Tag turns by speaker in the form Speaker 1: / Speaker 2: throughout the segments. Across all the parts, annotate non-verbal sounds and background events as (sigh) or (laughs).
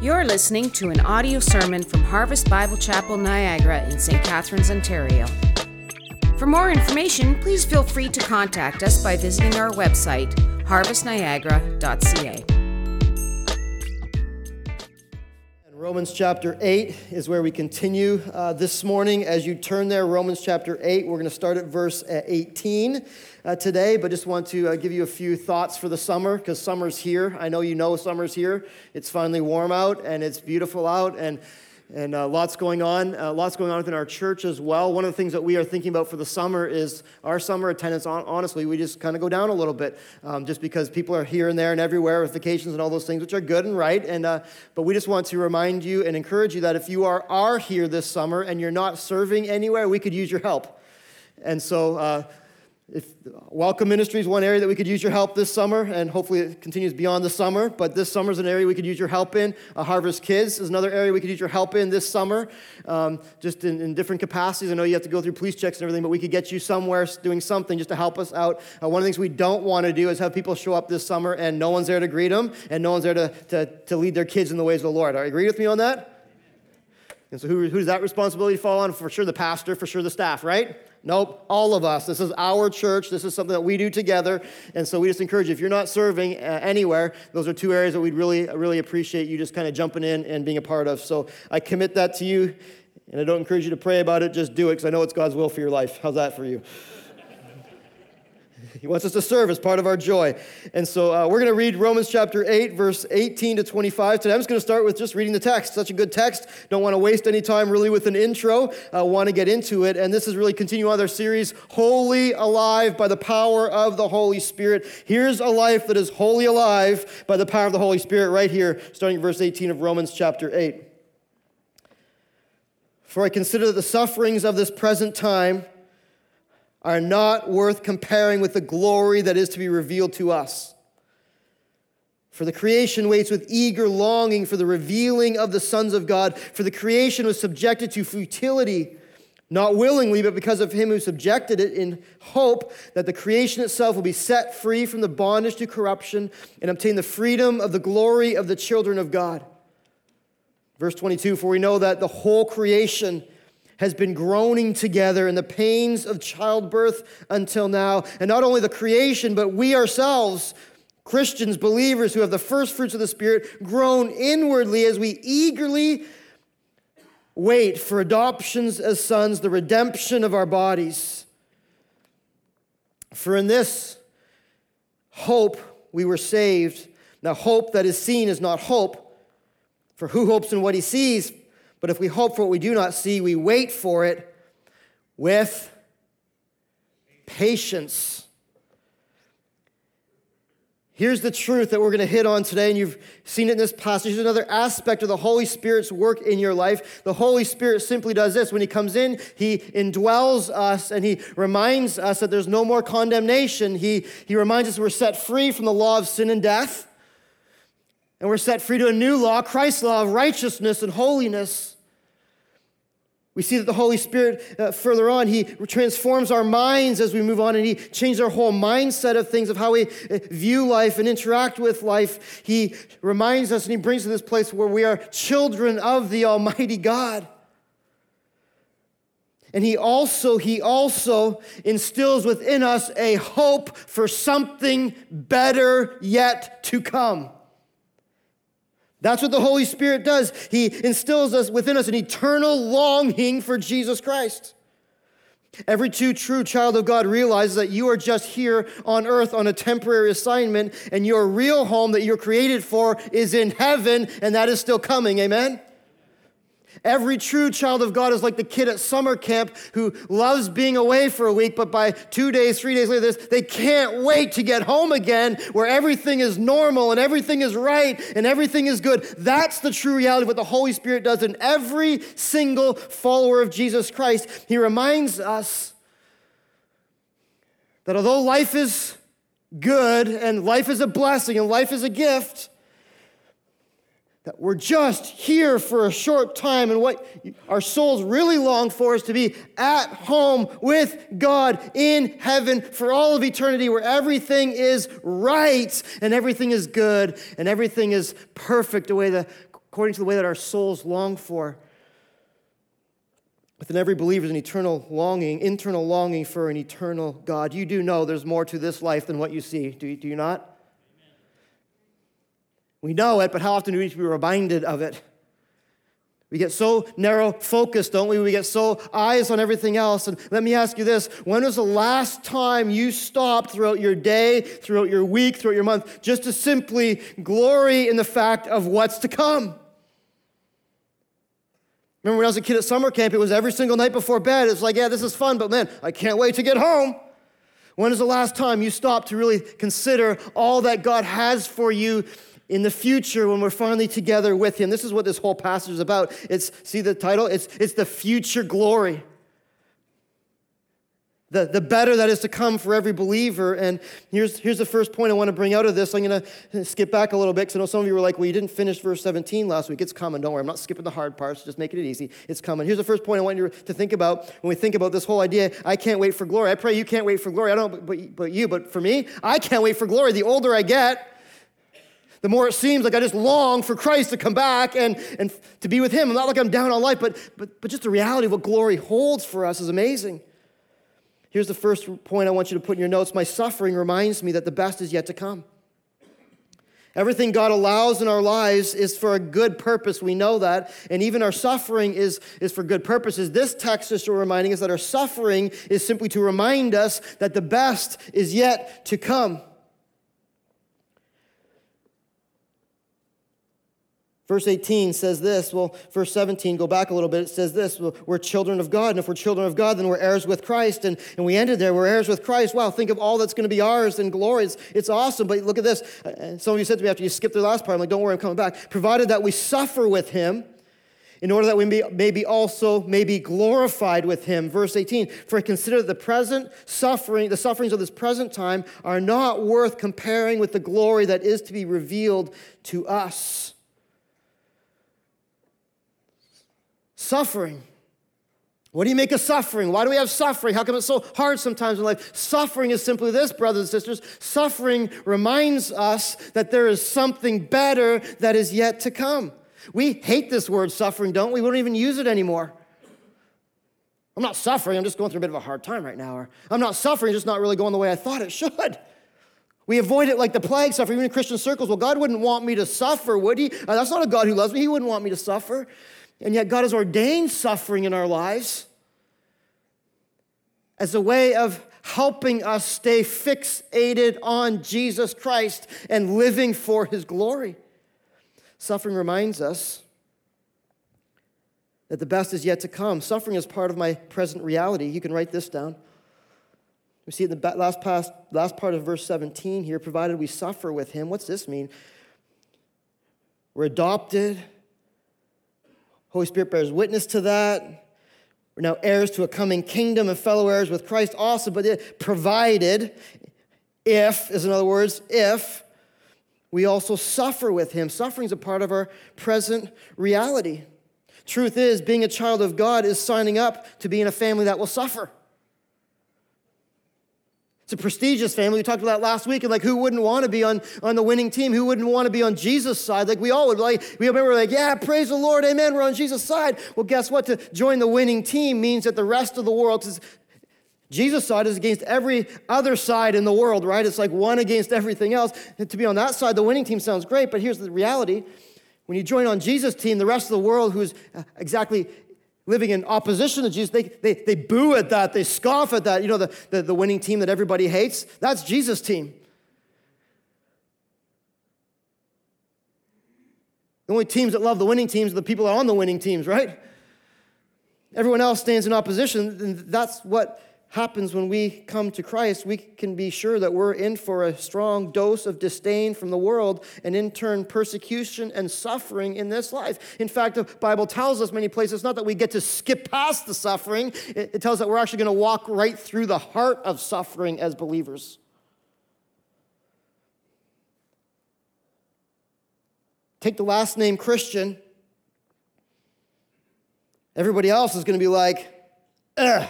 Speaker 1: You're listening to an audio sermon from Harvest Bible Chapel Niagara in St. Catharines, Ontario. For more information, please feel free to contact us by visiting our website, harvestniagara.ca.
Speaker 2: Romans chapter 8 is where we continue uh, this morning. As you turn there, Romans chapter 8, we're going to start at verse uh, 18 uh, today, but just want to uh, give you a few thoughts for the summer because summer's here. I know you know summer's here. It's finally warm out and it's beautiful out, and and uh, lots going on. Uh, lots going on within our church as well. One of the things that we are thinking about for the summer is our summer attendance. Honestly, we just kind of go down a little bit, um, just because people are here and there and everywhere with vacations and all those things, which are good and right. And uh, but we just want to remind you and encourage you that if you are are here this summer and you're not serving anywhere, we could use your help. And so uh, if welcome ministry is one area that we could use your help this summer, and hopefully it continues beyond the summer. But this summer is an area we could use your help in. Uh, Harvest Kids is another area we could use your help in this summer, um, just in, in, different capacities. I know you have to go through police checks and everything, but we could get you somewhere doing something just to help us out. Uh, one of the things we don't want to do is have people show up this summer and no one's there to greet them, and no one's there to, to, to lead their kids in the ways of the Lord. Are you agree with me on that? And so, who, who does that responsibility fall on? For sure, the pastor, for sure, the staff, right? Nope, all of us. This is our church. This is something that we do together. And so we just encourage you, if you're not serving uh, anywhere, those are two areas that we'd really, really appreciate you just kind of jumping in and being a part of. So I commit that to you. And I don't encourage you to pray about it, just do it because I know it's God's will for your life. How's that for you? He wants us to serve as part of our joy. And so uh, we're going to read Romans chapter 8, verse 18 to 25 today. I'm just going to start with just reading the text. Such a good text. Don't want to waste any time really with an intro. Uh, want to get into it. And this is really continuing on our series, Wholly Alive by the Power of the Holy Spirit. Here's a life that is wholly alive by the power of the Holy Spirit right here, starting verse 18 of Romans chapter 8. For I consider that the sufferings of this present time are not worth comparing with the glory that is to be revealed to us. For the creation waits with eager longing for the revealing of the sons of God. For the creation was subjected to futility, not willingly, but because of him who subjected it, in hope that the creation itself will be set free from the bondage to corruption and obtain the freedom of the glory of the children of God. Verse 22 For we know that the whole creation has been groaning together in the pains of childbirth until now. And not only the creation, but we ourselves, Christians, believers who have the first fruits of the Spirit, groan inwardly as we eagerly wait for adoptions as sons, the redemption of our bodies. For in this hope we were saved. Now, hope that is seen is not hope. For who hopes in what he sees? But if we hope for what we do not see, we wait for it with patience. Here's the truth that we're going to hit on today, and you've seen it in this passage. Here's another aspect of the Holy Spirit's work in your life. The Holy Spirit simply does this. When He comes in, He indwells us and He reminds us that there's no more condemnation. He, he reminds us we're set free from the law of sin and death. And we're set free to a new law, Christ's law of righteousness and holiness. We see that the Holy Spirit, uh, further on, He transforms our minds as we move on, and He changes our whole mindset of things, of how we uh, view life and interact with life. He reminds us and He brings us to this place where we are children of the Almighty God. And he also, he also instills within us a hope for something better yet to come. That's what the Holy Spirit does. He instills us within us an eternal longing for Jesus Christ. Every true, true child of God realizes that you are just here on earth on a temporary assignment, and your real home that you're created for is in heaven, and that is still coming. Amen? Every true child of God is like the kid at summer camp who loves being away for a week, but by two days, three days later, they can't wait to get home again where everything is normal and everything is right and everything is good. That's the true reality of what the Holy Spirit does in every single follower of Jesus Christ. He reminds us that although life is good and life is a blessing and life is a gift, that we're just here for a short time, and what our souls really long for is to be at home with God in heaven for all of eternity, where everything is right and everything is good and everything is perfect, the way the according to the way that our souls long for. Within every believer is an eternal longing, internal longing for an eternal God. You do know there's more to this life than what you see, do you, do you not? We know it, but how often do we need to be reminded of it? We get so narrow focused, don't we? We get so eyes on everything else. And let me ask you this when was the last time you stopped throughout your day, throughout your week, throughout your month, just to simply glory in the fact of what's to come? Remember when I was a kid at summer camp, it was every single night before bed. It's like, yeah, this is fun, but man, I can't wait to get home. When is the last time you stopped to really consider all that God has for you in the future when we're finally together with him. This is what this whole passage is about. It's see the title? It's it's the future glory. The, the better that is to come for every believer. And here's, here's the first point I want to bring out of this. I'm going to skip back a little bit because I know some of you were like, well, you didn't finish verse 17 last week. It's coming. Don't worry. I'm not skipping the hard parts. Just making it easy. It's coming. Here's the first point I want you to think about when we think about this whole idea. I can't wait for glory. I pray you can't wait for glory. I don't but, but you, but for me, I can't wait for glory. The older I get, the more it seems like I just long for Christ to come back and, and to be with Him. I'm not like I'm down on life, but, but, but just the reality of what glory holds for us is amazing. Here's the first point I want you to put in your notes. My suffering reminds me that the best is yet to come. Everything God allows in our lives is for a good purpose. We know that. And even our suffering is, is for good purposes. This text is reminding us that our suffering is simply to remind us that the best is yet to come. Verse 18 says this. Well, verse 17, go back a little bit. It says this well, We're children of God. And if we're children of God, then we're heirs with Christ. And, and we ended there. We're heirs with Christ. Wow, think of all that's going to be ours in glory. It's, it's awesome. But look at this. Some of you said to me after you skipped the last part, I'm like, don't worry, I'm coming back. Provided that we suffer with him, in order that we may, may be also may be glorified with him. Verse 18, for consider the present suffering, the sufferings of this present time are not worth comparing with the glory that is to be revealed to us. Suffering. What do you make of suffering? Why do we have suffering? How come it's so hard sometimes in life? Suffering is simply this, brothers and sisters. Suffering reminds us that there is something better that is yet to come. We hate this word suffering, don't we? We don't even use it anymore. I'm not suffering, I'm just going through a bit of a hard time right now. Or I'm not suffering, just not really going the way I thought it should. We avoid it like the plague suffering, even in Christian circles. Well, God wouldn't want me to suffer, would He? Uh, that's not a God who loves me. He wouldn't want me to suffer. And yet, God has ordained suffering in our lives as a way of helping us stay fixated on Jesus Christ and living for his glory. Suffering reminds us that the best is yet to come. Suffering is part of my present reality. You can write this down. We see in the last, past, last part of verse 17 here, provided we suffer with him. What's this mean? We're adopted Holy Spirit bears witness to that. We're now heirs to a coming kingdom and fellow heirs with Christ also, but it provided, if, is in other words, if we also suffer with him. Suffering is a part of our present reality. Truth is, being a child of God is signing up to be in a family that will suffer. It's a prestigious family. We talked about that last week, and like, who wouldn't want to be on, on the winning team? Who wouldn't want to be on Jesus' side? Like, we all would. Like, we remember, like, yeah, praise the Lord, amen. We're on Jesus' side. Well, guess what? To join the winning team means that the rest of the world is Jesus' side is against every other side in the world, right? It's like one against everything else. And to be on that side, the winning team sounds great, but here's the reality. When you join on Jesus' team, the rest of the world who's uh, exactly living in opposition to Jesus, they, they, they boo at that, they scoff at that. You know, the, the, the winning team that everybody hates? That's Jesus' team. The only teams that love the winning teams are the people that are on the winning teams, right? Everyone else stands in opposition, and that's what happens when we come to Christ, we can be sure that we're in for a strong dose of disdain from the world and in turn persecution and suffering in this life. In fact, the Bible tells us many places not that we get to skip past the suffering, it, tells that we're actually going to walk right through the heart of suffering as believers. Take the last name Christian. Everybody else is going to be like, ugh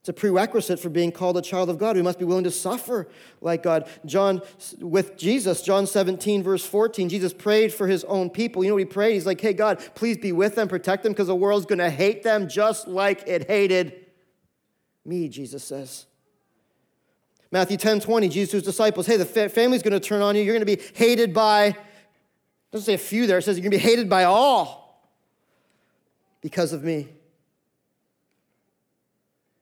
Speaker 2: It's a prerequisite for being called a child of God. We must be willing to suffer like God. John, with Jesus, John 17, verse 14, Jesus prayed for his own people. You know what he prayed? He's like, hey, God, please be with them, protect them, because the world's going to hate them just like it hated me, Jesus says. Matthew 10, 20, Jesus to his disciples, hey, the fa- family's going to turn on you. You're going to be hated by, doesn't say a few there, it says you're going to be hated by all because of me.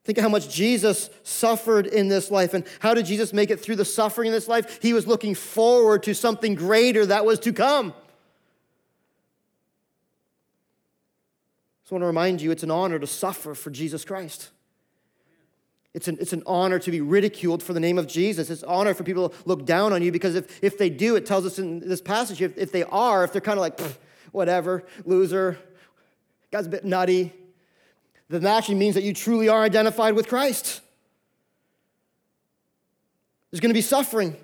Speaker 2: Think of how much Jesus suffered in this life. And how did Jesus make it through the suffering in this life? He was looking forward to something greater that was to come. So I want to remind you it's an honor to suffer for Jesus Christ. It's an, it's an honor to be ridiculed for the name of Jesus. It's an honor for people to look down on you because if, if they do, it tells us in this passage, if, if they are, if they're kind of like, whatever, loser, guy's a bit nutty, then that actually means that you truly are identified with Christ. There's going to be suffering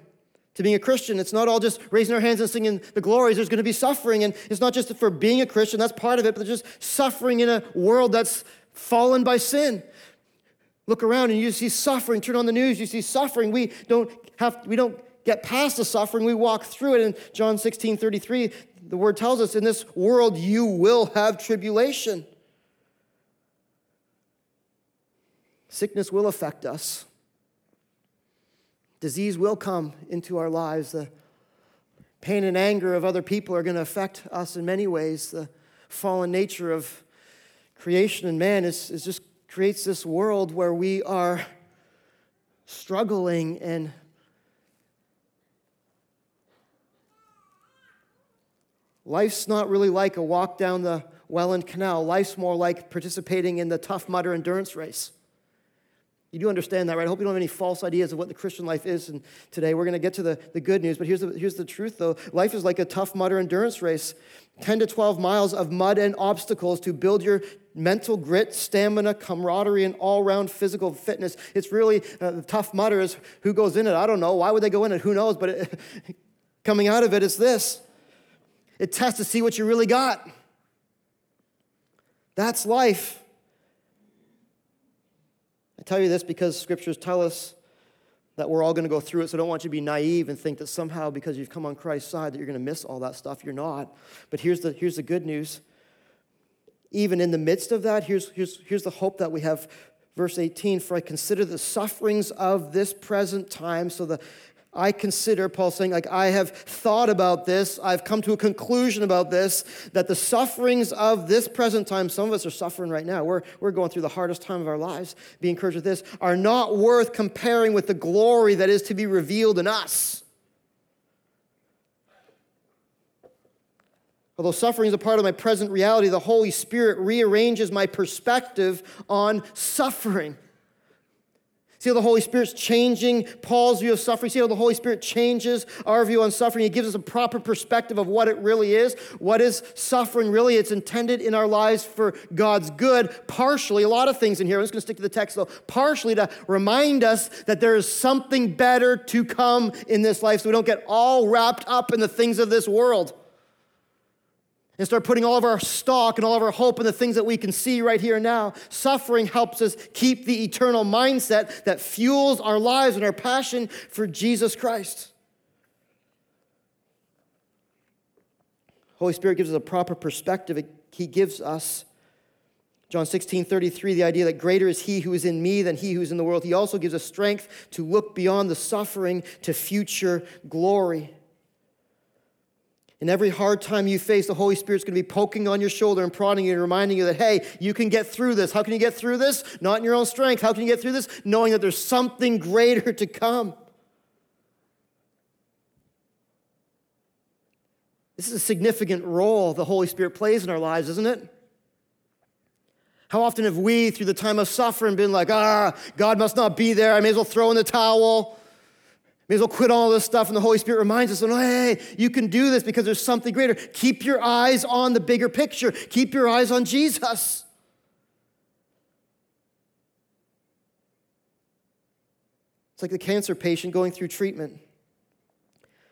Speaker 2: to being a Christian. It's not all just raising our hands and singing the glories. There's going to be suffering. And it's not just for being a Christian, that's part of it, but just suffering in a world that's fallen by sin. Look around and you see suffering. Turn on the news, you see suffering. We don't have, we don't get past the suffering, we walk through it. In John 16 33, the word tells us, in this world you will have tribulation. Sickness will affect us. Disease will come into our lives. The pain and anger of other people are going to affect us in many ways. The fallen nature of creation and man is, is just creates this world where we are struggling and life's not really like a walk down the Welland Canal. Life's more like participating in the Tough Mudder endurance race. You do understand that, right? I hope you don't have any false ideas of what the Christian life is. And today we're going to get to the, the good news. But here's the, here's the truth, though. Life is like a Tough Mudder endurance race 10 to 12 miles of mud and obstacles to build your mental grit, stamina, camaraderie, and all round physical fitness. It's really uh, Tough Mudder is who goes in it. I don't know. Why would they go in it? Who knows? But it, (laughs) coming out of it is this it tests to see what you really got. That's life. Tell you this because scriptures tell us that we're all going to go through it, so I don't want you to be naive and think that somehow because you've come on Christ's side that you're going to miss all that stuff. You're not. But here's the, here's the good news. Even in the midst of that, here's, here's, here's the hope that we have. Verse 18, for I consider the sufferings of this present time. So the I consider, Paul saying, like, I have thought about this, I've come to a conclusion about this, that the sufferings of this present time, some of us are suffering right now, we're, we're going through the hardest time of our lives, be encouraged with this, are not worth comparing with the glory that is to be revealed in us. Although suffering is a part of my present reality, the Holy Spirit rearranges my perspective on suffering. See how the Holy Spirit's changing Paul's view of suffering? See how the Holy Spirit changes our view on suffering? He gives us a proper perspective of what it really is. What is suffering really? It's intended in our lives for God's good, partially, a lot of things in here. I'm just going to stick to the text though, partially to remind us that there is something better to come in this life so we don't get all wrapped up in the things of this world and start putting all of our stock and all of our hope in the things that we can see right here and now. Suffering helps us keep the eternal mindset that fuels our lives and our passion for Jesus Christ. Holy Spirit gives us a proper perspective. He gives us, John 16, 33, the idea that greater is He who is in me than He who is in the world. He also gives us strength to look beyond the suffering to future glory. And every hard time you face, the Holy Spirit's going to be poking on your shoulder and prodding you and reminding you that, hey, you can get through this. How can you get through this? Not in your own strength. How can you get through this? Knowing that there's something greater to come. This is a significant role the Holy Spirit plays in our lives, isn't it? How often have we, through the time of suffering, been like, ah, God must not be there. I may as well throw in the towel. May as well quit all this stuff. And the Holy Spirit reminds us, oh, hey, you can do this because there's something greater. Keep your eyes on the bigger picture, keep your eyes on Jesus. It's like the cancer patient going through treatment.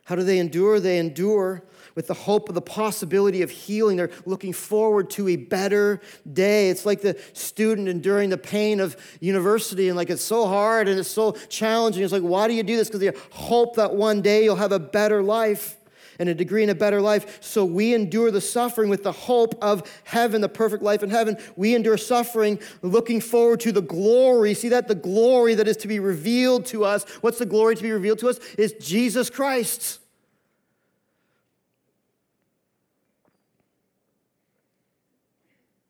Speaker 2: How do they endure? They endure with the hope of the possibility of healing. They're looking forward to a better day. It's like the student enduring the pain of university and like it's so hard and it's so challenging. It's like, why do you do this? Because you hope that one day you'll have a better life and a degree in a better life. So we endure the suffering with the hope of heaven, the perfect life in heaven. We endure suffering looking forward to the glory. See that? The glory that is to be revealed to us. What's the glory to be revealed to us? Is Jesus Christ.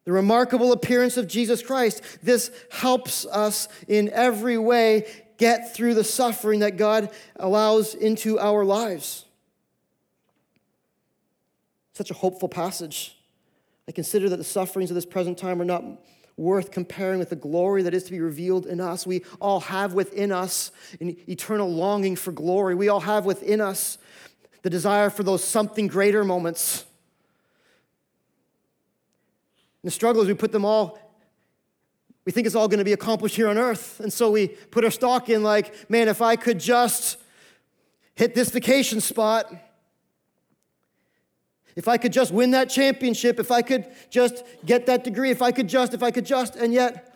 Speaker 2: The remarkable appearance of Jesus Christ. This helps us in every way get through the suffering that God allows into our lives. Such a hopeful passage. I consider that the sufferings of this present time are not worth comparing with the glory that is to be revealed in us. We all have within us an eternal longing for glory. We all have within us the desire for those something greater moments. And the struggle is we put them all, we think it's all going to be accomplished here on earth. And so we put our stock in, like, man, if I could just hit this vacation spot, if I could just win that championship, if I could just get that degree, if I could just, if I could just, and yet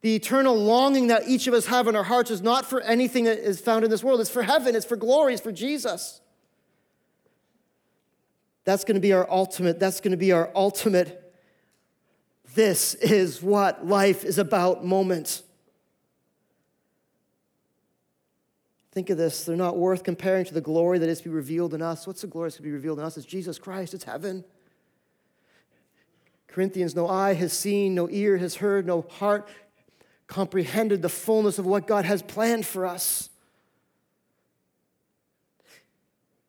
Speaker 2: the eternal longing that each of us have in our hearts is not for anything that is found in this world. It's for heaven, it's for glory, it's for Jesus. That's going to be our ultimate, that's going to be our ultimate. This is what life is about moment. Think of this. They're not worth comparing to the glory that is to be revealed in us. What's the glory that's to be revealed in us? It's Jesus Christ, it's heaven. Corinthians, no eye has seen, no ear has heard, no heart comprehended the fullness of what God has planned for us.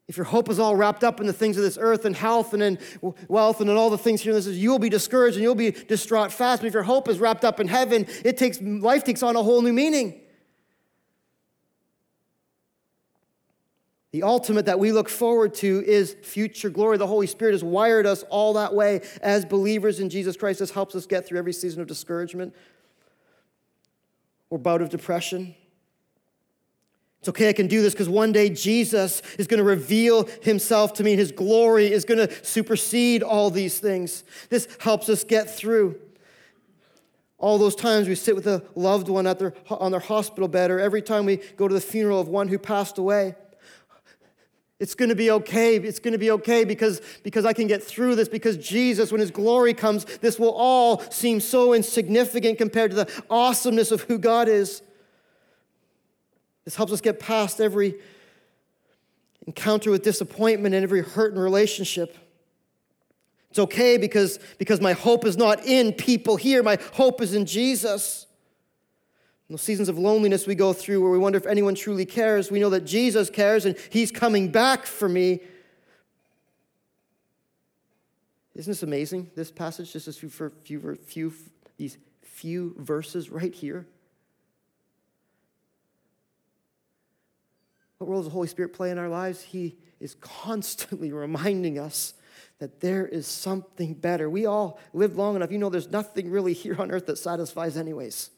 Speaker 2: If your hope is all wrapped up in the things of this earth and health and in wealth and in all the things here, this is you'll be discouraged and you'll be distraught fast. But if your hope is wrapped up in heaven, it takes life takes on a whole new meaning. The ultimate that we look forward to is future glory. The Holy Spirit has wired us all that way as believers in Jesus Christ. This helps us get through every season of discouragement or bout of depression. It's okay, I can do this because one day Jesus is going to reveal himself to me. His glory is going to supersede all these things. This helps us get through. All those times we sit with a loved one at their, on their hospital bed, or every time we go to the funeral of one who passed away. It's going to be okay. It's going to be okay because, because I can get through this. Because Jesus, when his glory comes, this will all seem so insignificant compared to the awesomeness of who God is. This helps us get past every encounter with disappointment and every hurt in relationship. It's okay because, because my hope is not in people here, my hope is in Jesus. The seasons of loneliness we go through where we wonder if anyone truly cares, we know that Jesus cares and He's coming back for me. Isn't this amazing? This passage, just a few, few, few, these few verses right here. What role does the Holy Spirit play in our lives? He is constantly (laughs) reminding us that there is something better. We all live long enough. You know, there's nothing really here on earth that satisfies, anyways.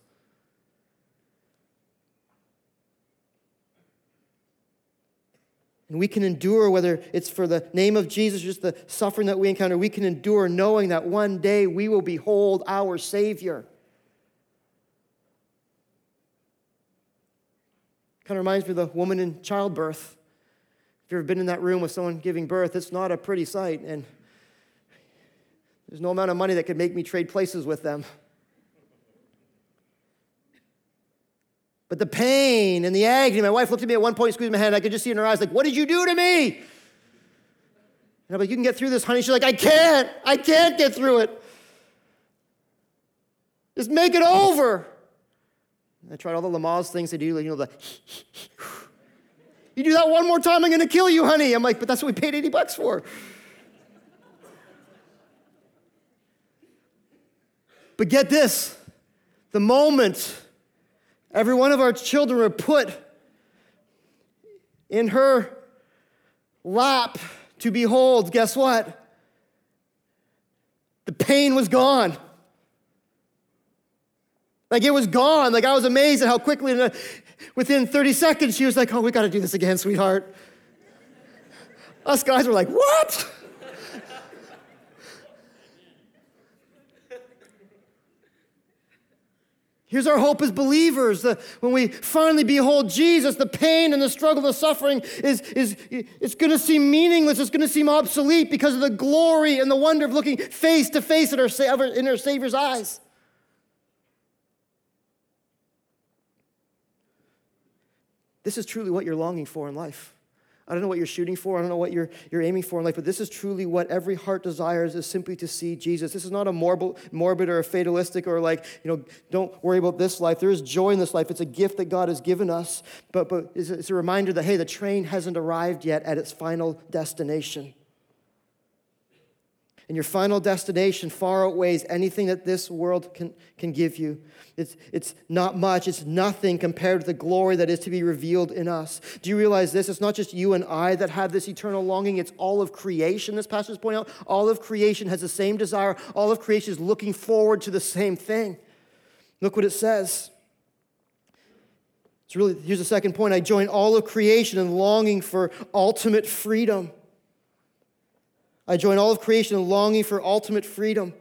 Speaker 2: And we can endure, whether it's for the name of Jesus, just the suffering that we encounter, we can endure knowing that one day we will behold our Savior. Kind of reminds me of the woman in childbirth. If you've ever been in that room with someone giving birth, it's not a pretty sight, and there's no amount of money that could make me trade places with them. But the pain and the agony, my wife looked at me at one point, squeezed my hand, I could just see in her eyes, like, what did you do to me? And I'm like, you can get through this, honey. She's like, I can't. I can't get through it. Just make it over. And I tried all the Lamaze things they do, like, you know, the you do that one more time, I'm gonna kill you, honey. I'm like, but that's what we paid 80 bucks for. But get this the moment Every one of our children were put in her lap to behold. Guess what? The pain was gone. Like it was gone. Like I was amazed at how quickly, within 30 seconds, she was like, Oh, we got to do this again, sweetheart. Us guys were like, what? Here's our hope as believers. The, when we finally behold Jesus, the pain and the struggle, the suffering is, is it's going to seem meaningless. It's going to seem obsolete because of the glory and the wonder of looking face to face at our, in our Savior's eyes. This is truly what you're longing for in life. I don't know what you're shooting for. I don't know what you're, you're aiming for in life, but this is truly what every heart desires is simply to see Jesus. This is not a morbid, morbid or a fatalistic or like, you know, don't worry about this life. There is joy in this life. It's a gift that God has given us, but, but it's, it's a reminder that, hey, the train hasn't arrived yet at its final destination and your final destination far outweighs anything that this world can, can give you. It's, it's not much, it's nothing compared to the glory that is to be revealed in us. Do you realize this? It's not just you and I that have this eternal longing, it's all of creation. This passage is pointing out all of creation has the same desire, all of creation is looking forward to the same thing. Look what it says. It's really, here's the second point. I join all of creation in longing for ultimate freedom. I join all of creation in longing for ultimate freedom.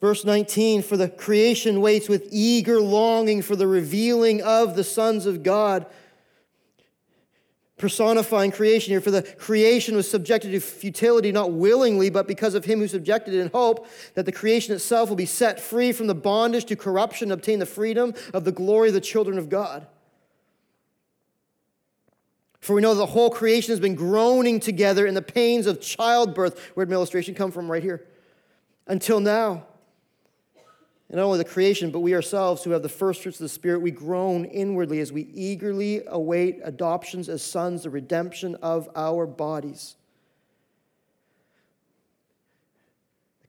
Speaker 2: Verse 19 For the creation waits with eager longing for the revealing of the sons of God. Personifying creation here, for the creation was subjected to futility not willingly, but because of him who subjected it in hope that the creation itself will be set free from the bondage to corruption, obtain the freedom of the glory of the children of God. For we know the whole creation has been groaning together in the pains of childbirth. Where did illustration come from? Right here. Until now. And not only the creation, but we ourselves who have the first fruits of the Spirit, we groan inwardly as we eagerly await adoptions as sons, the redemption of our bodies.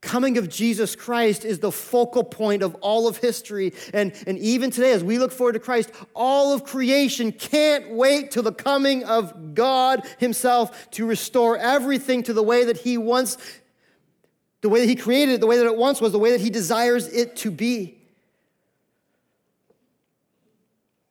Speaker 2: Coming of Jesus Christ is the focal point of all of history. And, and even today, as we look forward to Christ, all of creation can't wait till the coming of God Himself to restore everything to the way that He wants, the way that He created it, the way that it once was, the way that He desires it to be.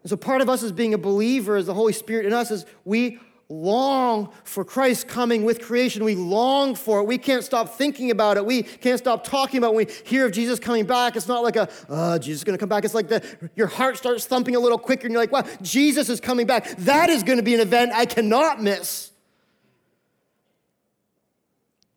Speaker 2: And so, part of us as being a believer, as the Holy Spirit in us, is we long for Christ coming with creation. We long for it. We can't stop thinking about it. We can't stop talking about it. When we hear of Jesus coming back, it's not like a, oh, Jesus is going to come back. It's like the, your heart starts thumping a little quicker and you're like, wow, Jesus is coming back. That is going to be an event I cannot miss.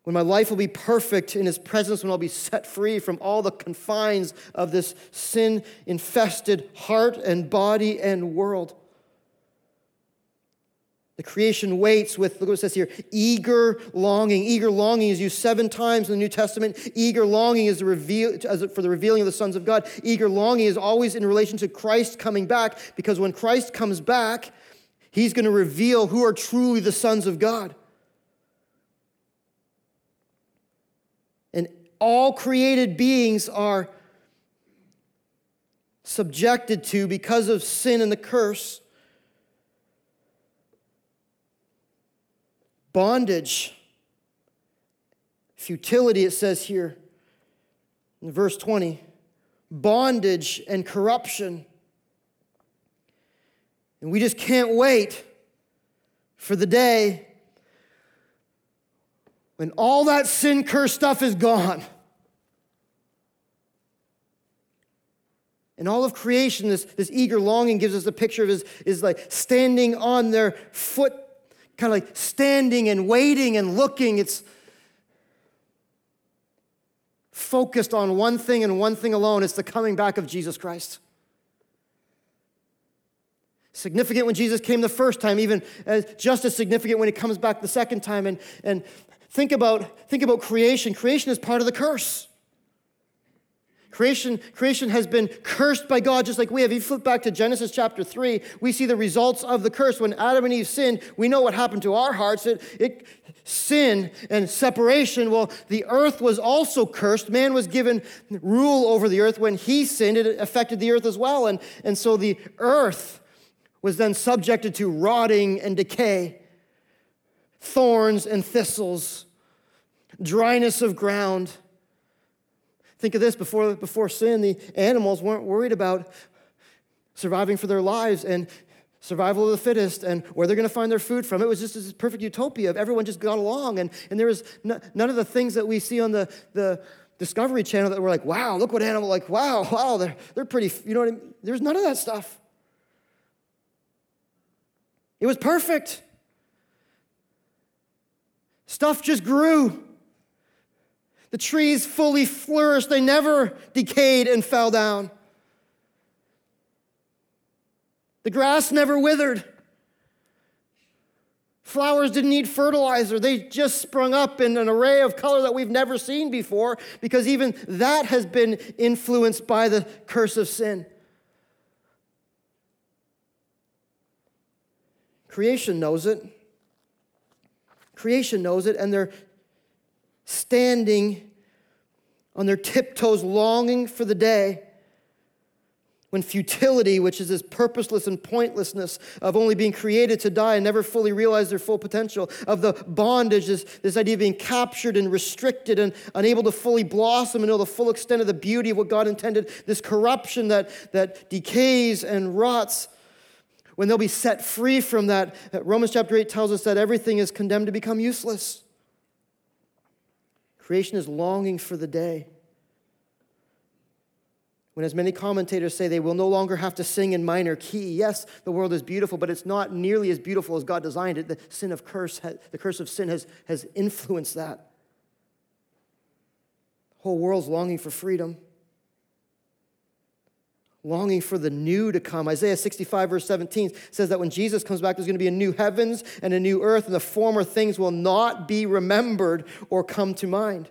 Speaker 2: When my life will be perfect in his presence, when I'll be set free from all the confines of this sin infested heart and body and world. The creation waits with, look what it says here, eager longing. Eager longing is used seven times in the New Testament. Eager longing is the reveal, for the revealing of the sons of God. Eager longing is always in relation to Christ coming back, because when Christ comes back, he's going to reveal who are truly the sons of God. And all created beings are subjected to, because of sin and the curse, bondage, futility, it says here in verse 20, bondage and corruption. And we just can't wait for the day when all that sin cursed stuff is gone. And all of creation, this, this eager longing gives us a picture of is, is like standing on their foot kind of like standing and waiting and looking. It's focused on one thing and one thing alone it's the coming back of Jesus Christ. Significant when Jesus came the first time, even as, just as significant when he comes back the second time. And, and think, about, think about creation. Creation is part of the curse. Creation, creation has been cursed by God just like we have. If you flip back to Genesis chapter 3, we see the results of the curse. When Adam and Eve sinned, we know what happened to our hearts. It, it, sin and separation, well, the earth was also cursed. Man was given rule over the earth. When he sinned, it affected the earth as well. And, and so the earth was then subjected to rotting and decay, thorns and thistles, dryness of ground. Think of this before, before sin, the animals weren't worried about surviving for their lives, and survival of the fittest and where they're going to find their food from. It was just this perfect utopia of everyone just got along. And, and there was no, none of the things that we see on the, the Discovery Channel that were like, wow, look what animal, like, wow, (laughs) wow, they're, they're pretty, you know what I mean? There's none of that stuff. It was perfect. Stuff just grew. The trees fully flourished, they never decayed and fell down. The grass never withered. Flowers didn't need fertilizer. They just sprung up in an array of color that we've never seen before because even that has been influenced by the curse of sin. Creation knows it. Creation knows it, and they're standing on their tiptoes, longing for the day when futility, which is this purposeless and pointlessness of only being created to die and never fully realize their full potential, of the bondage, this, this idea of being captured and restricted and unable to fully blossom and know the full extent of the beauty of what God intended, this corruption that, that decays and rots, when they'll be set free from that, Romans chapter 8 tells us that everything is condemned to become useless. Creation is longing for the day when, as many commentators say, they will no longer have to sing in minor key. Yes, the world is beautiful, but it's not nearly as beautiful as God designed it. The sin of curse, the curse of sin has, has influenced that. The whole world's longing for freedom, longing for the new to come. Isaiah 65, verse 17 says that when Jesus comes back, there's going to be a new heavens and a new earth, and the former things will not be remembered or come to mind.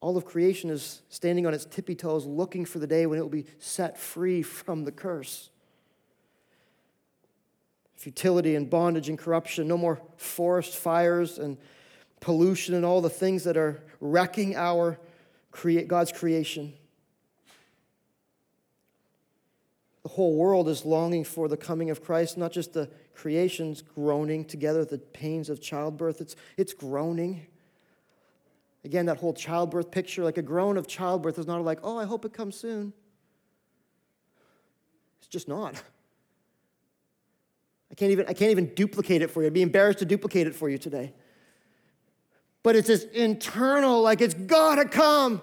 Speaker 2: All of creation is standing on its tippy toes, looking for the day when it will be set free from the curse. Futility and bondage and corruption, no more forest fires and pollution and all the things that are wrecking our create God's creation. The whole world is longing for the coming of Christ, not just the creation's groaning together, the pains of childbirth. It's, it's groaning. Again, that whole childbirth picture, like a groan of childbirth, is not like, oh, I hope it comes soon. It's just not. I can't even, I can't even duplicate it for you. I'd be embarrassed to duplicate it for you today. But it's this internal, like it's gotta come.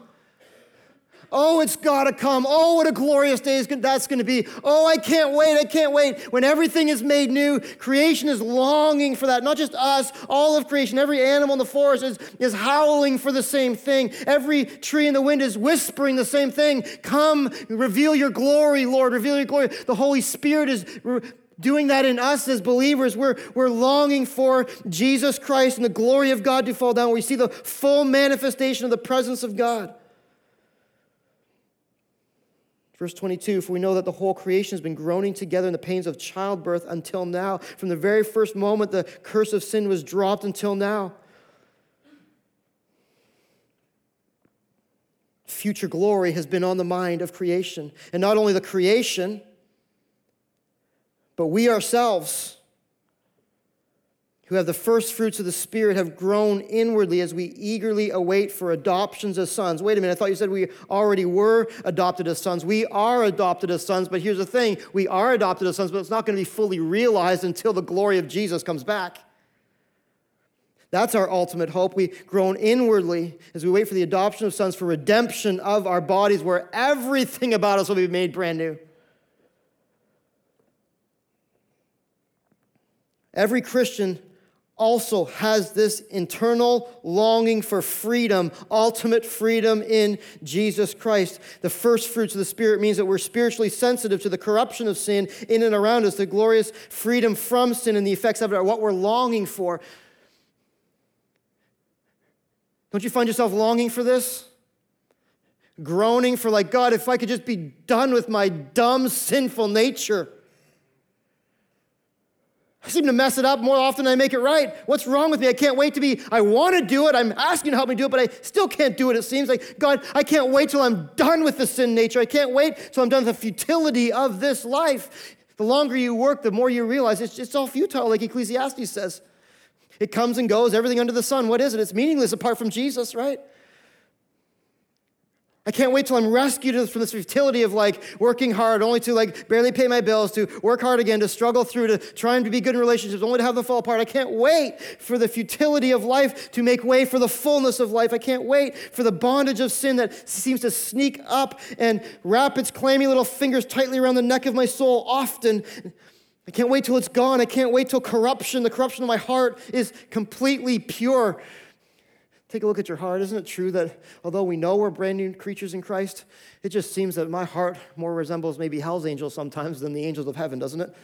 Speaker 2: Oh, it's got to come. Oh, what a glorious day is that's to be. Oh, I can't wait. I can't wait. When everything is made new, creation is longing for that. Not just us, all of creation. Every animal in the forest is, is howling for the same thing. Every tree in the wind is whispering the same thing. Come, reveal your glory, Lord. Reveal your glory. The Holy Spirit is. Doing that in us as believers. We're, we're longing for Jesus Christ and the glory of God to fall down. We see the full manifestation of the presence of God. Verse 22 For we know that the whole creation has been groaning together in the pains of childbirth until now. From the very first moment the curse of sin was dropped until now. Future glory has been on the mind of creation. And not only the creation, but we ourselves who have the first fruits of the Spirit have groaned inwardly as we eagerly await for adoptions as sons. Wait a minute, I thought you said we already were adopted as sons. We are adopted as sons, but here's the thing we are adopted as sons, but it's not going to be fully realized until the glory of Jesus comes back. That's our ultimate hope. We groan inwardly as we wait for the adoption of sons for redemption of our bodies, where everything about us will be made brand new. Every Christian also has this internal longing for freedom, ultimate freedom in Jesus Christ. The first fruits of the Spirit means that we're spiritually sensitive to the corruption of sin in and around us, the glorious freedom from sin and the effects of it are what we're longing for. Don't you find yourself longing for this? Groaning for, like, God, if I could just be done with my dumb, sinful nature. I seem to mess it up more often than I make it right. What's wrong with me? I can't wait to be, I want to do it. I'm asking you to help me do it, but I still can't do it. It seems like, God, I can't wait till I'm done with the sin nature. I can't wait till I'm done with the futility of this life. The longer you work, the more you realize it's, it's all futile, like Ecclesiastes says. It comes and goes, everything under the sun. What is it? It's meaningless apart from Jesus, right? I can't wait till I'm rescued from this futility of like working hard, only to like barely pay my bills, to work hard again, to struggle through, to trying to be good in relationships, only to have them fall apart. I can't wait for the futility of life to make way for the fullness of life. I can't wait for the bondage of sin that seems to sneak up and wrap its clammy little fingers tightly around the neck of my soul often. I can't wait till it's gone. I can't wait till corruption, the corruption of my heart, is completely pure. Take a look at your heart. Isn't it true that although we know we're brand new creatures in Christ, it just seems that my heart more resembles maybe hell's angels sometimes than the angels of heaven, doesn't it?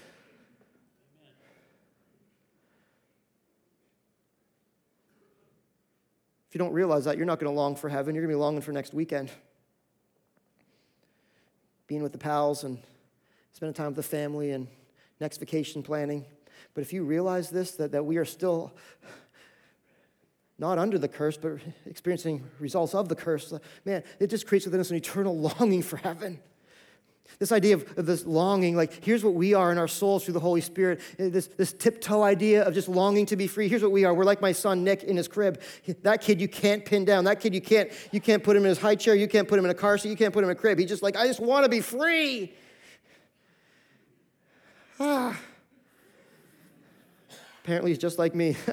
Speaker 2: If you don't realize that, you're not going to long for heaven. You're going to be longing for next weekend. Being with the pals and spending time with the family and next vacation planning. But if you realize this, that, that we are still not under the curse, but experiencing results of the curse, man, it just creates within us an eternal (laughs) longing for heaven. This idea of, of, this longing, like, here's what we are in our souls through the Holy Spirit. Eh, this, this tiptoe idea of just longing to be free. Here's what we are. We're like my son Nick in his crib. That kid you can't pin down. That kid you can't, you can't put him in his high chair. You can't put him in a car seat. You can't put him in a crib. He's just like, I just want to be free. Ah. Apparently, he's just like me. (laughs)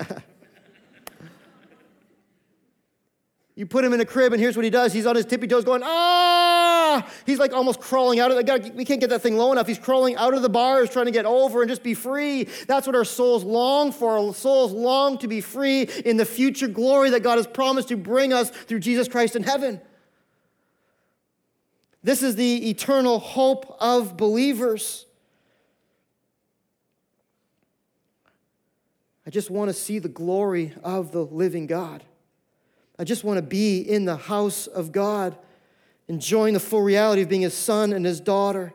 Speaker 2: You put him in a crib, and here's what he does. He's on his tippy toes going, ah! He's like almost crawling out of it. We can't get that thing low enough. He's crawling out of the bars, trying to get over and just be free. That's what our souls long for. Our souls long to be free in the future glory that God has promised to bring us through Jesus Christ in heaven. This is the eternal hope of believers. I just want to see the glory of the living God. I just want to be in the house of God, enjoying the full reality of being his son and his daughter,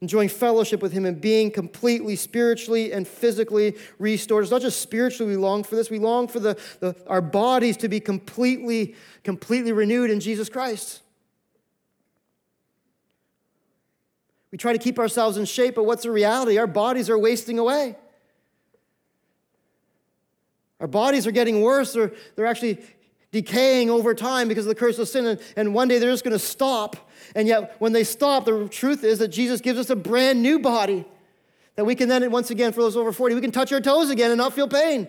Speaker 2: enjoying fellowship with him and being completely spiritually and physically restored. It's not just spiritually we long for this, we long for the, the, our bodies to be completely, completely renewed in Jesus Christ. We try to keep ourselves in shape, but what's the reality? Our bodies are wasting away. Our bodies are getting worse. They're, they're actually decaying over time because of the curse of sin, and, one day they're just going to stop. And yet, when they stop, the truth is that Jesus gives us a brand new body that we can then, once again, for those over 40, we can touch our toes again and not feel pain.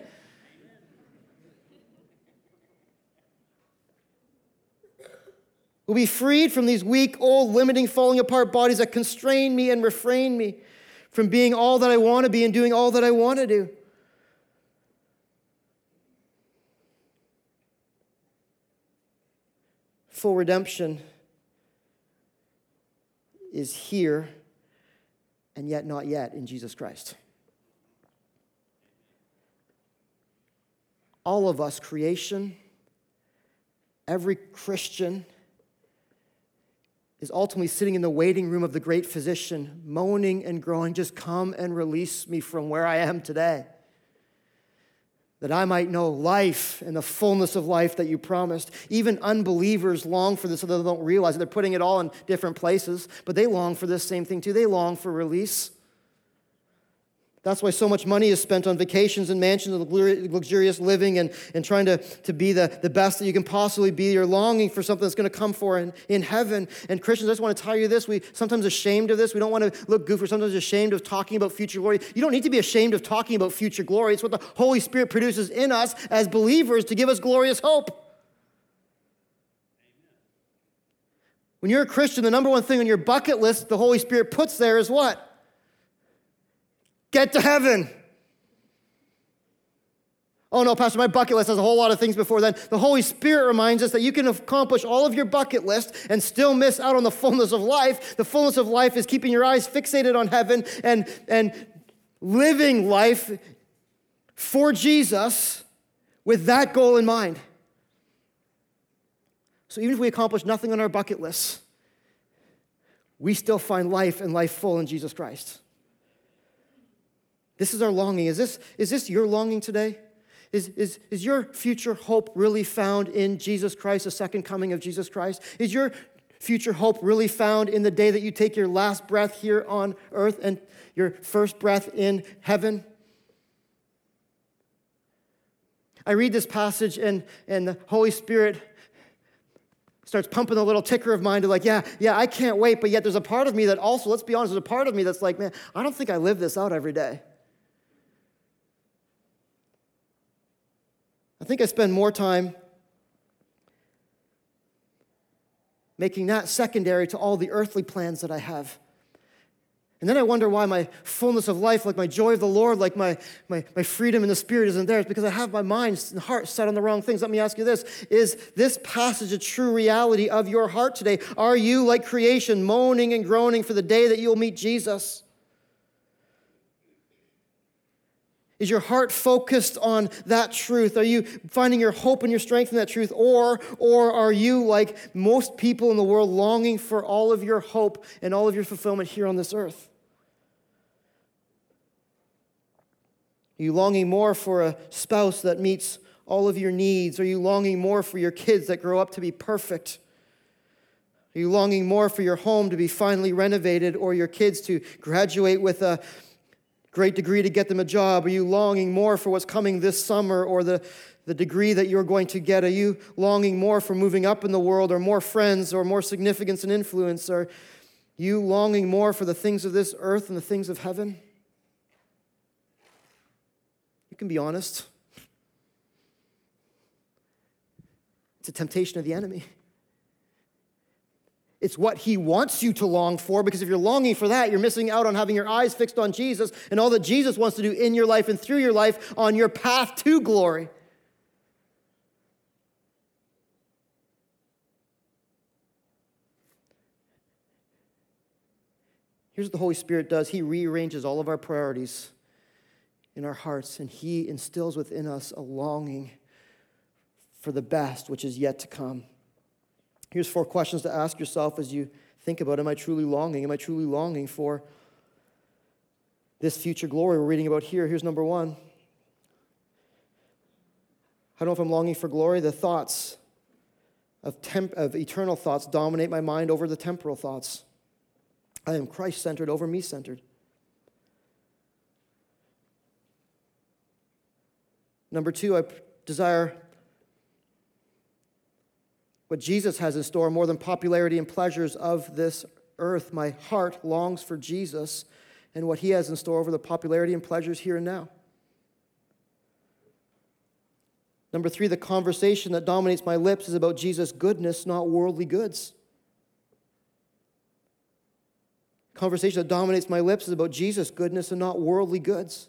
Speaker 2: We'll be freed from these weak, old, limiting, falling apart bodies that constrain me and refrain me from being all that I want to be and doing all that I want to do. Full redemption is here and yet not yet in Jesus Christ. All of us, creation, every Christian, is ultimately sitting in the waiting room of the great physician, moaning and groaning, just come and release me from where I am today that I might know life and the fullness of life that you promised. Even unbelievers long for this, so they don't realize it. They're putting it all in different places, but they long for this same thing too. They long for release. That's why so much money is spent on vacations and mansions and luxurious living and, and trying to, to be the, the best that you can possibly be. You're longing for something that's going to come for in, in heaven. And Christians, I just want to tell you this. We sometimes ashamed of this. We don't want to look goofy. We're sometimes ashamed of talking about future glory. You don't need to be ashamed of talking about future glory. It's what the Holy Spirit produces in us as believers to give us glorious hope. When you're a Christian, the number one thing on your bucket list the Holy Spirit puts there is what? Get to heaven. Oh no, Pastor, my bucket list has a whole lot of things before then. The Holy Spirit reminds us that you can accomplish all of your bucket list and still miss out on the fullness of life. The fullness of life is keeping your eyes fixated on heaven and, and living life for Jesus with that goal in mind. So even if we accomplish nothing on our bucket list, we still find life and life full in Jesus Christ. This is our longing. Is this, is this your longing today? Is, is, is your future hope really found in Jesus Christ, the second coming of Jesus Christ? Is your future hope really found in the day that you take your last breath here on earth and your first breath in heaven? I read this passage, and, and the Holy Spirit starts pumping the little ticker of mine to like, yeah, yeah, I can't wait. But yet there's a part of me that also, let's be honest, there's a part of me that's like, man, I don't think I live this out every day. Think I spend more time making that secondary to all the earthly plans that I have. And then I wonder why my fullness of life, like my joy of the Lord, like my, my, my freedom in the Spirit isn't there. It's because I have my mind and heart set on the wrong things. Let me ask you this Is this passage a true reality of your heart today? Are you, like creation, moaning and groaning for the day that you'll meet Jesus? Is your heart focused on that truth? Are you finding your hope and your strength in that truth? Or, or are you, like most people in the world, longing for all of your hope and all of your fulfillment here on this earth? Are you longing more for a spouse that meets all of your needs? Are you longing more for your kids that grow up to be perfect? Are you longing more for your home to be finally renovated or your kids to graduate with a great degree to get them a job? Are you longing more for what's coming this summer or the, the degree that you're going to get? Are you longing more for moving up in the world or more friends or more significance and influence? Are you longing more for the things of this earth and the things of heaven? You can be honest. It's a temptation of the enemy. It's what he wants you to long for because if you're longing for that, you're missing out on having your eyes fixed on Jesus and all that Jesus wants to do in your life and through your life on your path to glory. Here's what the Holy Spirit does He rearranges all of our priorities in our hearts, and He instills within us a longing for the best, which is yet to come. Here's four questions to ask yourself as you think about Am I truly longing? Am I truly longing for this future glory we're reading about here? Here's number one. I don't know if I'm longing for glory. The thoughts of, temp- of eternal thoughts dominate my mind over the temporal thoughts. I am Christ centered over me centered. Number two, I desire what Jesus has in store more than popularity and pleasures of this earth. My heart longs for Jesus and what he has in store over the popularity and pleasures here and now. Number three, the conversation that dominates my lips is about Jesus' goodness, not worldly goods. Conversation that dominates my lips is about Jesus' goodness and not worldly goods.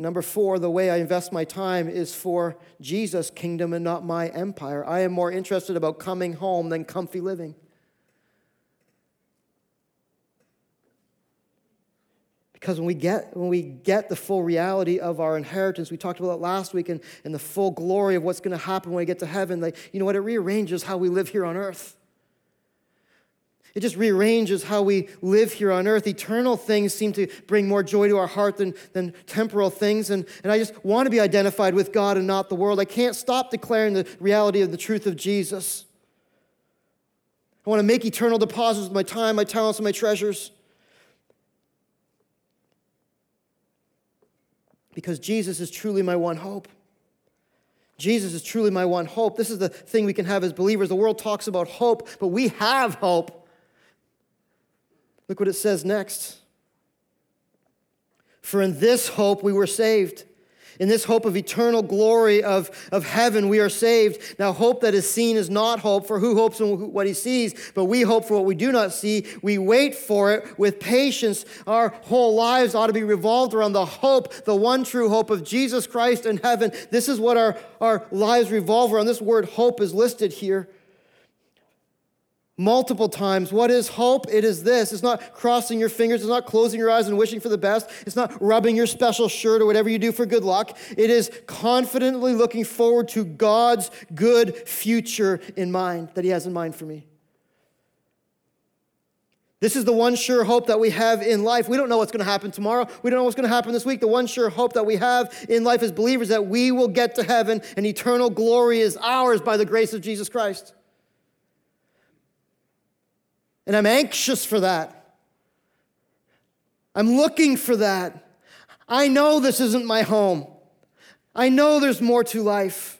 Speaker 2: Number four, the way I invest my time is for Jesus' kingdom and not my empire. I am more interested about coming home than comfy living. Because when we get, when we get the full reality of our inheritance, we talked about it last week, and, and the full glory of what's going to happen when we get to heaven, like, you know what? It rearranges how we live here on earth. It just rearranges how we live here on earth. Eternal things seem to bring more joy to our heart than, than temporal things. And, and I just want to be identified with God and not the world. I can't stop declaring the reality of the truth of Jesus. I want to make eternal deposits with my time, my talents, and my treasures. Because Jesus is truly my one hope. Jesus is truly my one hope. This is the thing we can have as believers. The world talks about hope, but we have hope. Look what it says next. For in this hope we were saved. In this hope of eternal glory of, of heaven, we are saved. Now, hope that is seen is not hope, for who hopes in what he sees? But we hope for what we do not see. We wait for it with patience. Our whole lives ought to be revolved around the hope, the one true hope of Jesus Christ in heaven. This is what our, our lives revolve around. This word hope is listed here multiple times. What is hope? It is this. It's not crossing your fingers. It's not closing your eyes and wishing for the best. It's not rubbing your special shirt or whatever you do for good luck. It is confidently looking forward to God's good future in mind, that He has in mind for me. This is the one sure hope that we have in life. We don't know what's going to happen tomorrow. We don't know what's going to happen this week. The one sure hope that we have in life as believers that we will get to heaven and eternal glory is ours by the grace of Jesus Christ. And I'm anxious for that. I'm looking for that. I know this isn't my home. I know there's more to life.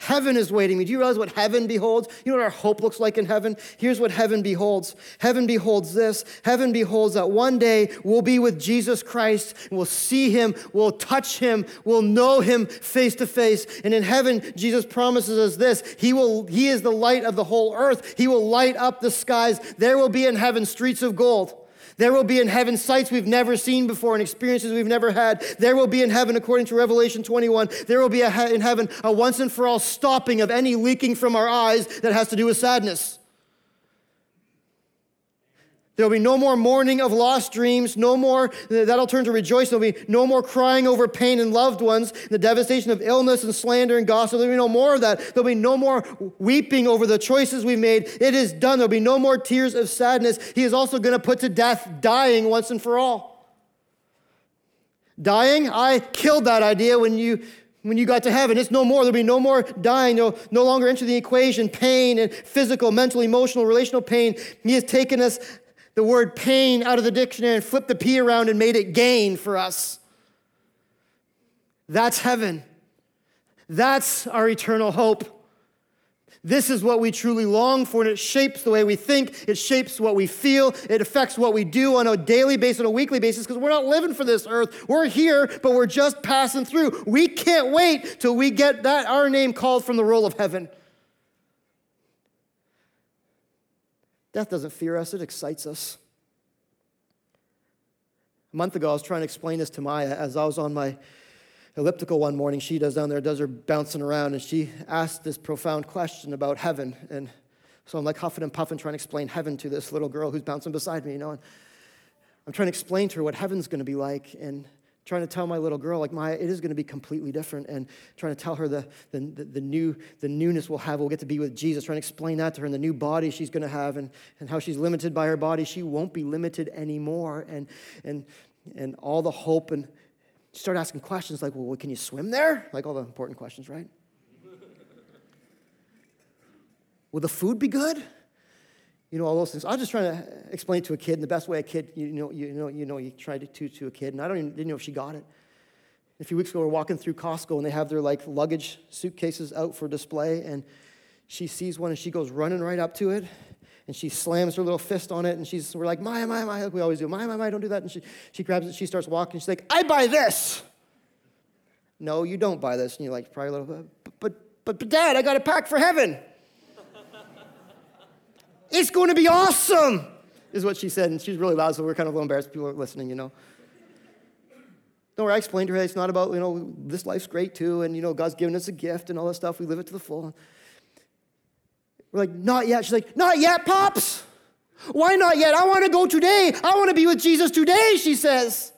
Speaker 2: Heaven is waiting me. Do you realize what heaven beholds? You know what our hope looks like in heaven? Here's what heaven beholds. Heaven beholds this. Heaven beholds that one day we'll be with Jesus Christ we'll see him, we'll touch him, we'll know him face to face. And in heaven, Jesus promises us this. He will he is the light of the whole earth. He will light up the skies. There will be in heaven streets of gold. There will be in heaven sights we've never seen before and experiences we've never had. There will be in heaven, according to Revelation 21, there will be in heaven a once and for all stopping of any leaking from our eyes that has to do with sadness. There'll be no more mourning of lost dreams, no more, that'll turn to rejoicing. There'll be no more crying over pain and loved ones, the devastation of illness and slander and gossip. There'll be no more of that. There'll be no more weeping over the choices we've made. It is done. There'll be no more tears of sadness. He is also going to put to death dying once and for all. Dying, I killed that idea when you when you got to heaven. It's no more. There'll be no more dying. No, no longer enter the equation pain and physical, mental, emotional, relational pain. He has taken us the word pain out of the dictionary and flipped the P around and made it gain for us. That's heaven. That's our eternal hope. This is what we truly long for, and it shapes the way we think. It shapes what we feel. It affects what we do on a daily basis, on a weekly basis, because we're not living for this earth. We're here, but we're just passing through. We can't wait till we get that our name called from the roll of heaven. Death doesn't fear us, it excites us. A month ago, I was trying to explain this to Maya as I was on my elliptical one morning. She does down there, does her bouncing around, and she asked this profound question about heaven. And so I'm like huffing and puffing trying to explain heaven to this little girl who's bouncing beside me, you know. And I'm trying to explain to her what heaven's going to be like. And trying to tell my little girl, like, Maya, it is going to be completely different, and trying to tell her the, the, the, new, the newness we'll have. We'll get to be with Jesus, trying to explain that to her, and the new body she's going to have, and, and how she's limited by her body. She won't be limited anymore, and, and, and all the hope. And start asking questions like, well, can you swim there? Like all the important questions, right? (laughs) Will the food be good? You know, all those things. I was just trying to explain it to a kid in the best way a kid, you know, you know, you know, you try to, to, to a kid, and I don't even, didn't know if she got it. A few weeks ago, we're walking through Costco, and they have their like luggage suitcases out for display, and she sees one, and she goes running right up to it, and she slams her little fist on it, and she's, we're like, Maya, Maya, Maya, like we always do, Maya, Maya, Maya, don't do that, and she, she grabs it, she starts walking, she's like, I buy this. No, you don't buy this, and you're like, probably a little, but, but, but, but Dad, I got a pack for heaven. It's going to be awesome, is what she said. And she's really loud, so we're kind of a little embarrassed. People are listening, you know. Don't worry, I explained to her it's not about, you know, this life's great too, and, you know, God's given us a gift and all that stuff. We live it to the full. We're like, not yet. She's like, not yet, Pops. Why not yet? I want to go today. I want to be with Jesus today, she says.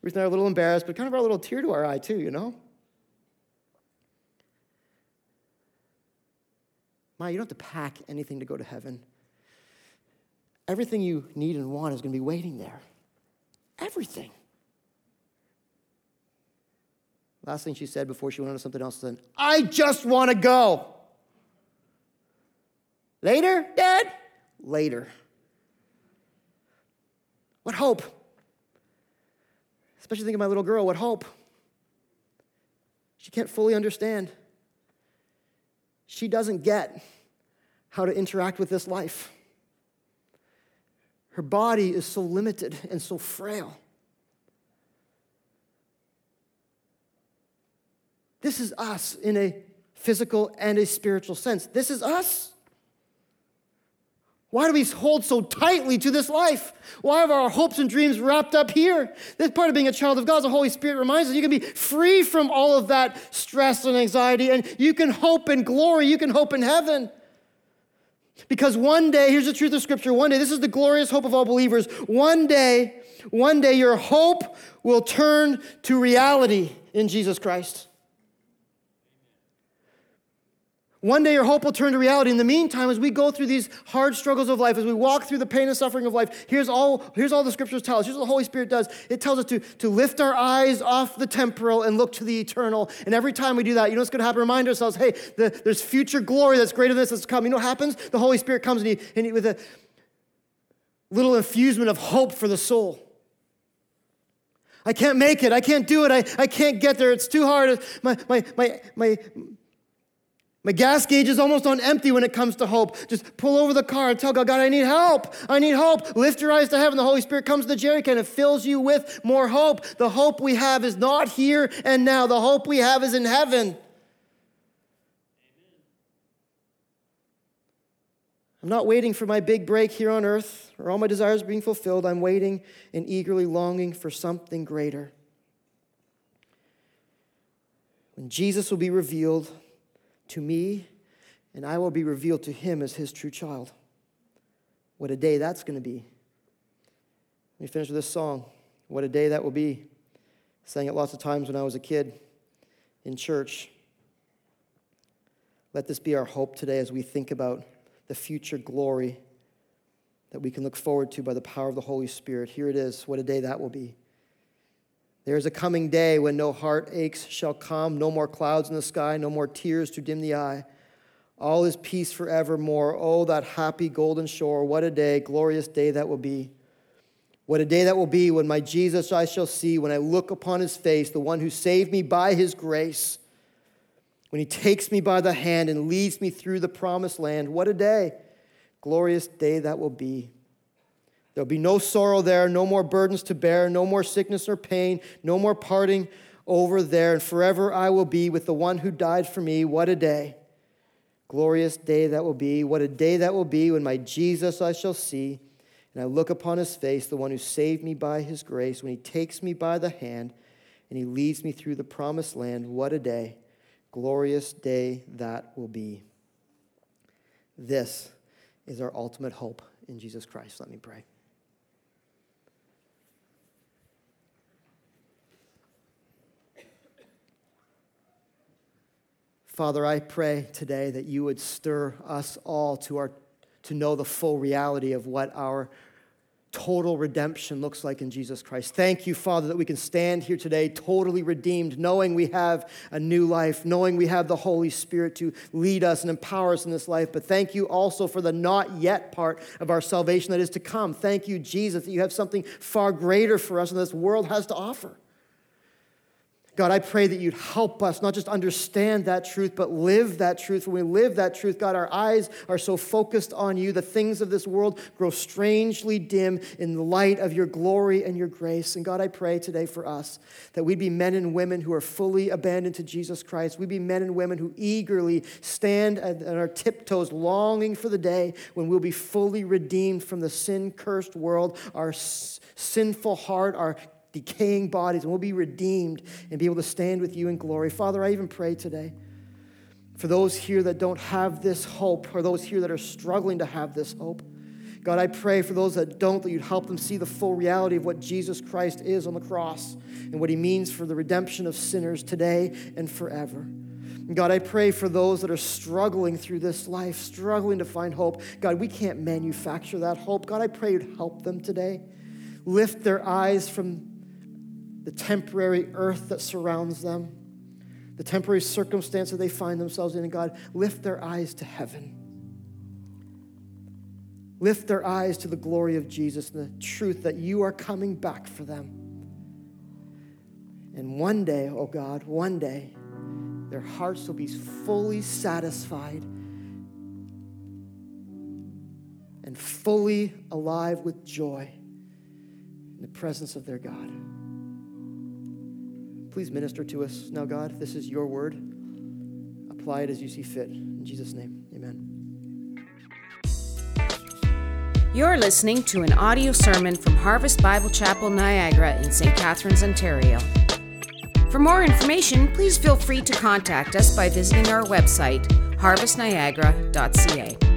Speaker 2: Ruth and I are a little embarrassed, but kind of brought a little tear to our eye, too, you know? Maya, you don't have to pack anything to go to heaven. Everything you need and want is going to be waiting there. Everything. Last thing she said before she went on to something else said, I just want to go. Later, Dad? Later. What hope? Especially thinking of my little girl, what hope? She can't fully understand she doesn't get how to interact with this life. Her body is so limited and so frail. This is us in a physical and a spiritual sense. This is us. Why do we hold so tightly to this life? Why have our hopes and dreams wrapped up here? This part of being a child of God, the Holy Spirit reminds us you can be free from all of that stress and anxiety, and you can hope in glory, you can hope in heaven. Because one day, here's the truth of Scripture one day, this is the glorious hope of all believers. One day, one day, your hope will turn to reality in Jesus Christ. One day your hope will turn to reality. In the meantime, as we go through these hard struggles of life, as we walk through the pain and suffering of life, here's all, here's all the scriptures tell us. Here's what the Holy Spirit does. It tells us to, to lift our eyes off the temporal and look to the eternal. And every time we do that, you know what's going to happen? Remind ourselves, hey, the, there's future glory that's greater than this that's come. You know what happens? The Holy Spirit comes and, he, and he, with a little infusement of hope for the soul. I can't make it. I can't do it. I, I can't get there. It's too hard. My, my, my, my, My gas gauge is almost on empty when it comes to hope. Just pull over the car and tell God, God, I need help. I need hope. Lift your eyes to heaven. The Holy Spirit comes to the jerry can and fills you with more hope. The hope we have is not here and now. The hope we have is in heaven. I'm not waiting for my big break here on earth or all my desires being fulfilled. I'm waiting and eagerly longing for something greater. When Jesus will be revealed, to me, and I will be revealed to him as his true child. What a day that's going to be. Let me finish with this song. What a day that will be. Sang it lots of times when I was a kid in church. Let this be our hope today as we think about the future glory that we can look forward to by the power of the Holy Spirit. Here it is. What a day that will be. There is a coming day when no heartaches shall come, no more clouds in the sky, no more tears to dim the eye. All is peace forevermore. Oh, that happy golden shore. What a day, glorious day that will be. What a day that will be when my Jesus I shall see, when I look upon his face, the one who saved me by his grace, when he takes me by the hand and leads me through the promised land. What a day, glorious day that will be. There'll be no sorrow there, no more burdens to bear, no more sickness or pain, no more parting over there, and forever I will be with the one who died for me. What a day! Glorious day that will be. What a day that will be when my Jesus I shall see, and I look upon his face, the one who saved me by his grace, when he takes me by the hand and he leads me through the promised land. What a day! Glorious day that will be. This is our ultimate hope in Jesus Christ. Let me pray. Father, I pray today that you would stir us all to, our, to know the full reality of what our total redemption looks like in Jesus Christ. Thank you, Father, that we can stand here today totally redeemed, knowing we have a new life, knowing we have the Holy Spirit to lead us and empower us in this life. But thank you also for the not yet part of our salvation that is to come. Thank you, Jesus, that you have something far greater for us than this world has to offer. God, I pray that you'd help us not just understand that truth, but live that truth. When we live that truth, God, our eyes are so focused on you, the things of this world grow strangely dim in the light of your glory and your grace. And God, I pray today for us that we'd be men and women who are fully abandoned to Jesus Christ. We'd be men and women who eagerly stand on our tiptoes, longing for the day when we'll be fully redeemed from the sin cursed world, our sinful heart, our decaying bodies, and we'll be redeemed and be able to stand with you in glory. Father, I even pray today for those here that don't have this hope, or those here that are struggling to have this hope. God, I pray for those that don't, that you'd help them see the full reality of what Jesus Christ is on the cross and what he means for the redemption of sinners today and forever. God, I pray for those that are struggling through this life, struggling to find hope. God, we can't manufacture that hope. God, I pray you'd help them today. Lift their eyes from the temporary earth that surrounds them, the temporary circumstance that they find themselves in. And God, lift their eyes to heaven. Lift their eyes to the glory of Jesus and the truth that you are coming back for them. And one day, oh God, one day, their hearts will be fully satisfied and fully alive with joy in the presence of their God. Please minister to us now, God. This is your word. Apply it as you see fit. In Jesus' name, amen.
Speaker 1: You're listening to an audio sermon from Harvest Bible Chapel, Niagara in St. Catharines, Ontario. For more information, please feel free to contact us by visiting our website, harvestniagara.ca.